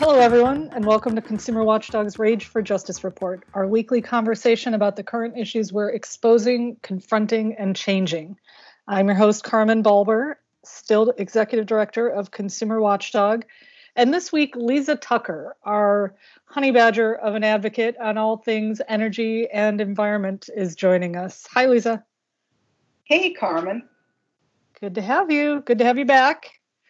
Hello, everyone, and welcome to Consumer Watchdog's Rage for Justice Report, our weekly conversation about the current issues we're exposing, confronting, and changing. I'm your host, Carmen Balber, still Executive Director of Consumer Watchdog. And this week, Lisa Tucker, our honey badger of an advocate on all things energy and environment, is joining us. Hi, Lisa. Hey, Carmen. Good to have you. Good to have you back.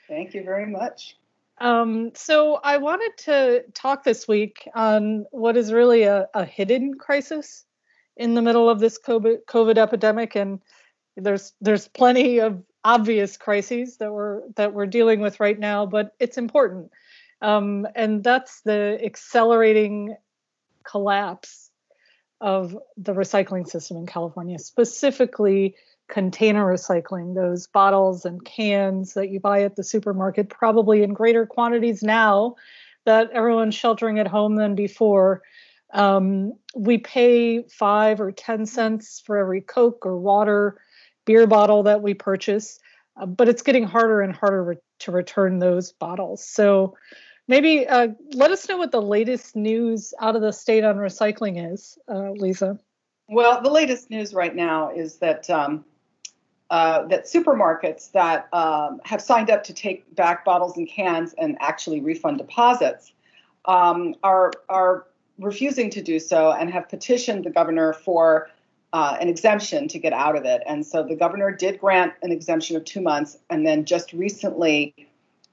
Thank you very much. Um, so I wanted to talk this week on what is really a, a hidden crisis in the middle of this COVID, COVID epidemic, and there's there's plenty of obvious crises that we're that we're dealing with right now, but it's important, um, and that's the accelerating collapse of the recycling system in California, specifically container recycling, those bottles and cans that you buy at the supermarket, probably in greater quantities now that everyone's sheltering at home than before. Um, we pay five or 10 cents for every Coke or water beer bottle that we purchase, uh, but it's getting harder and harder re- to return those bottles. So maybe uh, let us know what the latest news out of the state on recycling is, uh, Lisa. Well, the latest news right now is that um, uh, that supermarkets that um, have signed up to take back bottles and cans and actually refund deposits um, are are refusing to do so and have petitioned the governor for uh, an exemption to get out of it. And so the governor did grant an exemption of two months, and then just recently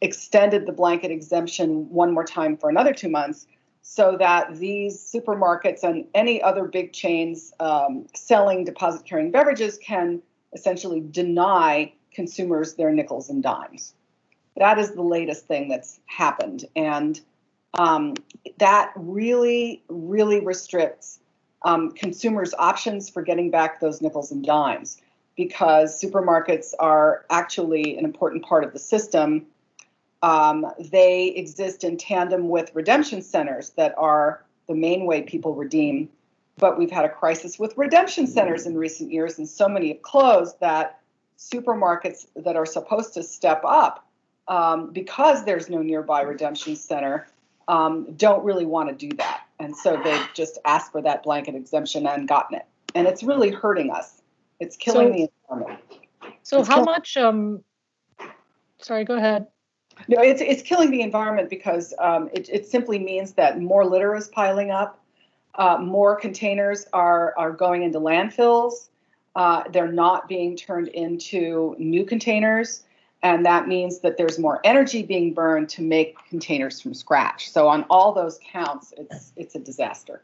extended the blanket exemption one more time for another two months so that these supermarkets and any other big chains um, selling deposit carrying beverages can essentially deny consumers their nickels and dimes. That is the latest thing that's happened. And um, that really, really restricts um, consumers' options for getting back those nickels and dimes because supermarkets are actually an important part of the system. Um, they exist in tandem with redemption centers that are the main way people redeem but we've had a crisis with redemption centers in recent years, and so many have closed that supermarkets that are supposed to step up um, because there's no nearby redemption center um, don't really want to do that. And so they've just asked for that blanket exemption and gotten it. And it's really hurting us. It's killing so, the environment. So, it's how much? Um, sorry, go ahead. No, it's, it's killing the environment because um, it, it simply means that more litter is piling up uh, more containers are, are going into landfills. Uh, they're not being turned into new containers. And that means that there's more energy being burned to make containers from scratch. So on all those counts, it's it's a disaster.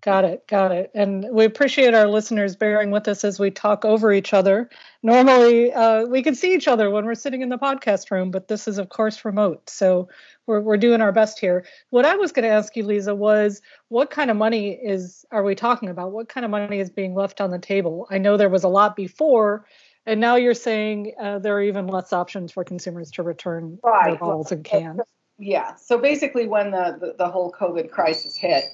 Got it, got it. And we appreciate our listeners bearing with us as we talk over each other. Normally, uh, we can see each other when we're sitting in the podcast room, but this is, of course, remote. So we're, we're doing our best here. What I was going to ask you, Lisa, was what kind of money is are we talking about? What kind of money is being left on the table? I know there was a lot before, and now you're saying uh, there are even less options for consumers to return right. their bottles and cans. Yeah. So basically, when the, the, the whole COVID crisis hit,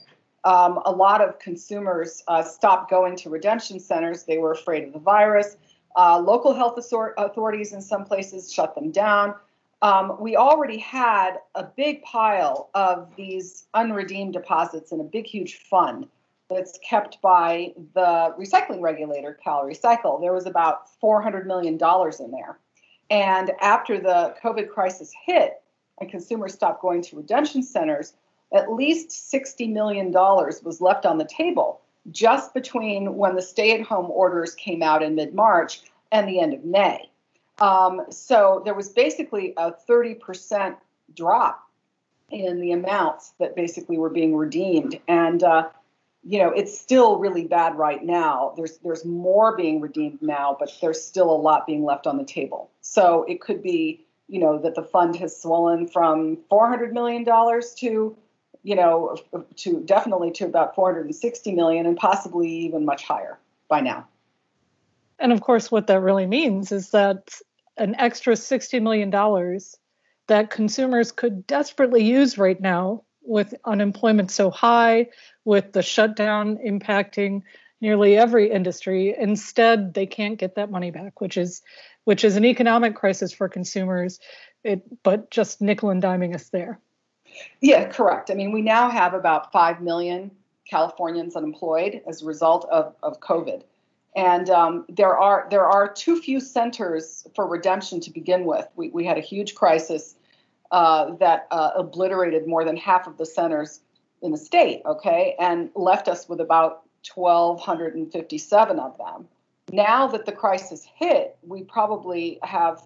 um, a lot of consumers uh, stopped going to redemption centers. They were afraid of the virus. Uh, local health authorities in some places shut them down. Um, we already had a big pile of these unredeemed deposits in a big, huge fund that's kept by the recycling regulator, CalRecycle. There was about $400 million in there. And after the COVID crisis hit and consumers stopped going to redemption centers, at least $60 million was left on the table just between when the stay at home orders came out in mid March and the end of May. Um, so there was basically a 30% drop in the amounts that basically were being redeemed. And, uh, you know, it's still really bad right now. There's there's more being redeemed now, but there's still a lot being left on the table. So it could be, you know, that the fund has swollen from 400 million dollars to you know, to definitely to about 460 million and possibly even much higher by now. And of course, what that really means is that an extra $60 million that consumers could desperately use right now with unemployment so high, with the shutdown impacting nearly every industry. Instead, they can't get that money back, which is which is an economic crisis for consumers, it, but just nickel and diming us there. Yeah, correct. I mean, we now have about 5 million Californians unemployed as a result of, of COVID. And um, there are there are too few centers for redemption to begin with. We, we had a huge crisis uh, that uh, obliterated more than half of the centers in the state, okay, and left us with about 1,257 of them. Now that the crisis hit, we probably have,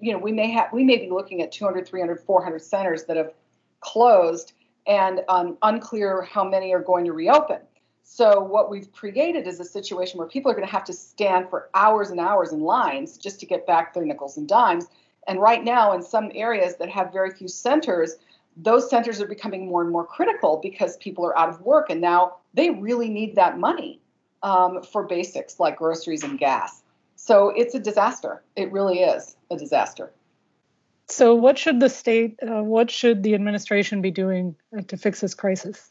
you know, we may have, we may be looking at 200, 300, 400 centers that have closed, and um, unclear how many are going to reopen. So what we've created is a situation where people are going to have to stand for hours and hours in lines just to get back their nickels and dimes. And right now, in some areas that have very few centers, those centers are becoming more and more critical because people are out of work and now they really need that money um, for basics like groceries and gas. So it's a disaster. It really is a disaster. So, what should the state, uh, what should the administration be doing to fix this crisis?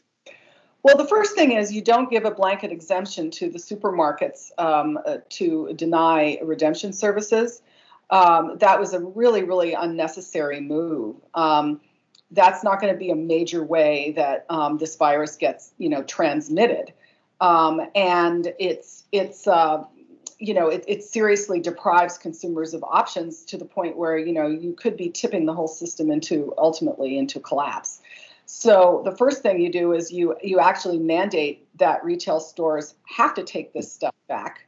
Well, the first thing is you don't give a blanket exemption to the supermarkets um, uh, to deny redemption services. Um, that was a really, really unnecessary move. Um, that's not going to be a major way that um, this virus gets, you know, transmitted. Um, and it's it's uh, you know it, it seriously deprives consumers of options to the point where you know you could be tipping the whole system into ultimately into collapse. So the first thing you do is you you actually mandate that retail stores have to take this stuff back,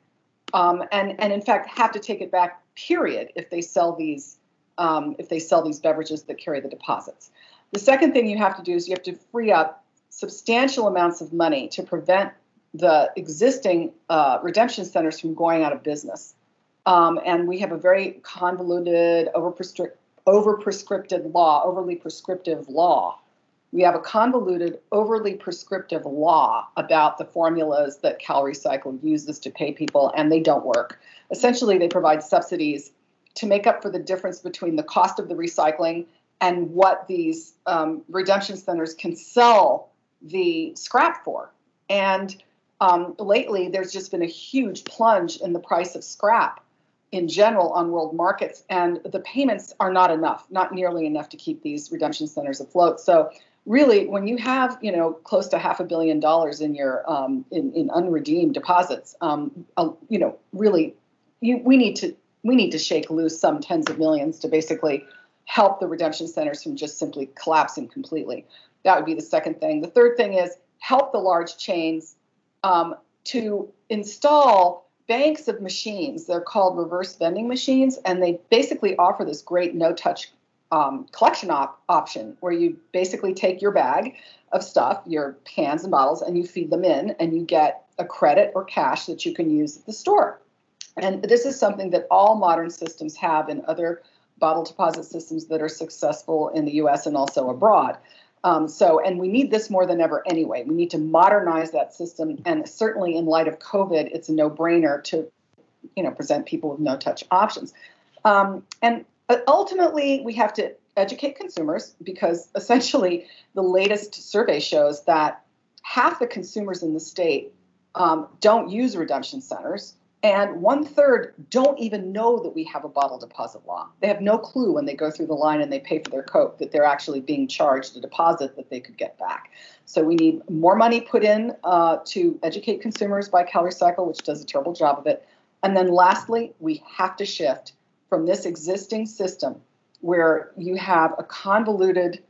um, and and in fact have to take it back. Period. If they sell these um, if they sell these beverages that carry the deposits. The second thing you have to do is you have to free up substantial amounts of money to prevent the existing uh, redemption centers from going out of business. Um, and we have a very convoluted, over prescriptive law, overly prescriptive law. We have a convoluted, overly prescriptive law about the formulas that CalRecycle uses to pay people, and they don't work. Essentially, they provide subsidies to make up for the difference between the cost of the recycling and what these um, redemption centers can sell the scrap for. And um, lately, there's just been a huge plunge in the price of scrap in general on world markets, and the payments are not enough, not nearly enough to keep these redemption centers afloat. So, really, when you have you know close to half a billion dollars in your um, in, in unredeemed deposits, um, you know, really, you, we need to we need to shake loose some tens of millions to basically help the redemption centers from just simply collapsing completely. That would be the second thing. The third thing is help the large chains um, to install banks of machines. They're called reverse vending machines, and they basically offer this great no touch um, collection op- option where you basically take your bag of stuff, your cans and bottles, and you feed them in, and you get a credit or cash that you can use at the store. And this is something that all modern systems have in other bottle deposit systems that are successful in the US and also abroad. Um, so, and we need this more than ever anyway. We need to modernize that system, and certainly in light of COVID, it's a no-brainer to, you know, present people with no-touch options. Um, and uh, ultimately, we have to educate consumers because essentially, the latest survey shows that half the consumers in the state um, don't use redemption centers, and one third don't even know that we have a bottle deposit law. They have no clue when they go through the line and they pay for their Coke that they're actually being charged a deposit that they could get back. So we need more money put in uh, to educate consumers by CalRecycle, which does a terrible job of it. And then lastly, we have to shift from this existing system where you have a convoluted,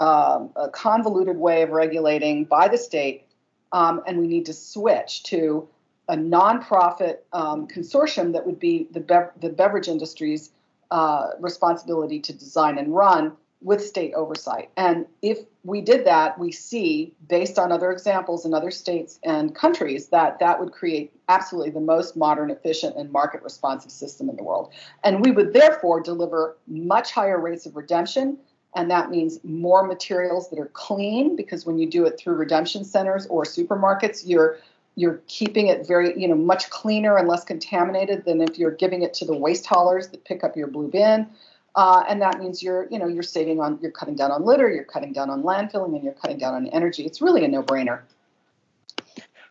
um, a convoluted way of regulating by the state, um, and we need to switch to a nonprofit um, consortium that would be the, bev- the beverage industry's uh, responsibility to design and run with state oversight. And if we did that, we see, based on other examples in other states and countries, that that would create absolutely the most modern, efficient, and market responsive system in the world. And we would therefore deliver much higher rates of redemption. And that means more materials that are clean because when you do it through redemption centers or supermarkets, you're you're keeping it very, you know, much cleaner and less contaminated than if you're giving it to the waste haulers that pick up your blue bin. Uh, and that means you're, you know, you're saving on, you're cutting down on litter, you're cutting down on landfilling, and you're cutting down on energy. It's really a no-brainer.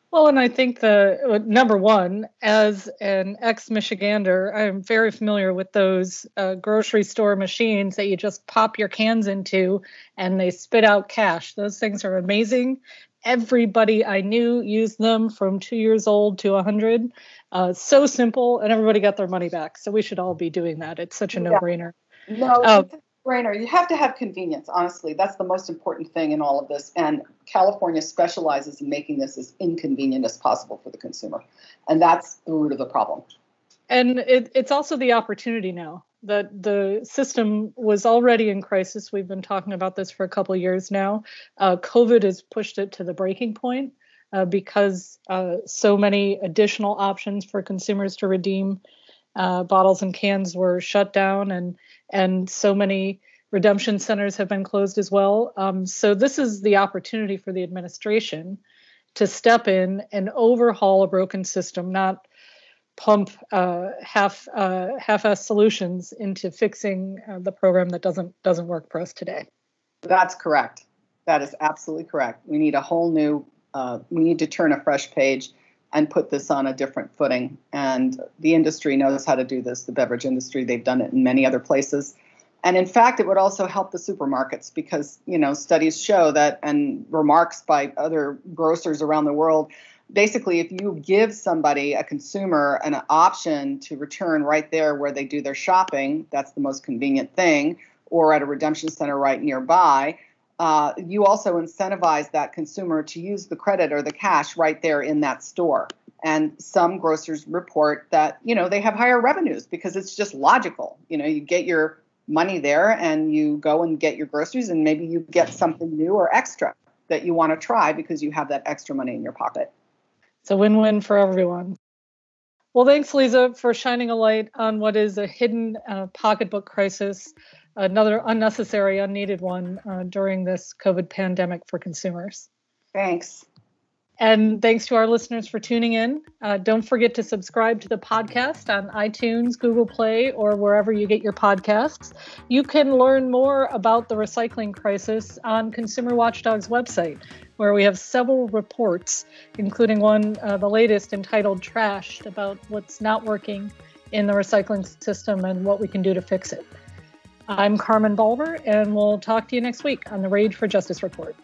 Well, and I think the uh, number one, as an ex Michigander, I'm very familiar with those uh, grocery store machines that you just pop your cans into and they spit out cash. Those things are amazing. Everybody I knew used them from two years old to 100. Uh, so simple, and everybody got their money back. So we should all be doing that. It's such a no brainer. No, um, brainer. You have to have convenience, honestly. That's the most important thing in all of this. And California specializes in making this as inconvenient as possible for the consumer. And that's the root of the problem. And it, it's also the opportunity now that the system was already in crisis. We've been talking about this for a couple years now. Uh, COVID has pushed it to the breaking point uh, because uh, so many additional options for consumers to redeem uh, bottles and cans were shut down and and so many redemption centers have been closed as well. Um, so this is the opportunity for the administration to step in and overhaul a broken system, not pump uh, half uh, half-ass solutions into fixing uh, the program that doesn't doesn't work for us today. That's correct. That is absolutely correct. We need a whole new. Uh, we need to turn a fresh page and put this on a different footing. And the industry knows how to do this. The beverage industry, they've done it in many other places. And in fact, it would also help the supermarkets because, you know, studies show that, and remarks by other grocers around the world, basically, if you give somebody, a consumer, an option to return right there where they do their shopping, that's the most convenient thing, or at a redemption center right nearby, uh, you also incentivize that consumer to use the credit or the cash right there in that store. And some grocers report that, you know, they have higher revenues because it's just logical. You know, you get your money there and you go and get your groceries and maybe you get something new or extra that you want to try because you have that extra money in your pocket. It's a win-win for everyone. Well, thanks, Lisa, for shining a light on what is a hidden uh, pocketbook crisis, another unnecessary, unneeded one uh, during this COVID pandemic for consumers. Thanks. And thanks to our listeners for tuning in. Uh, don't forget to subscribe to the podcast on iTunes, Google Play, or wherever you get your podcasts. You can learn more about the recycling crisis on Consumer Watchdog's website, where we have several reports, including one, uh, the latest entitled Trashed, about what's not working in the recycling system and what we can do to fix it. I'm Carmen Balber, and we'll talk to you next week on the Rage for Justice Report.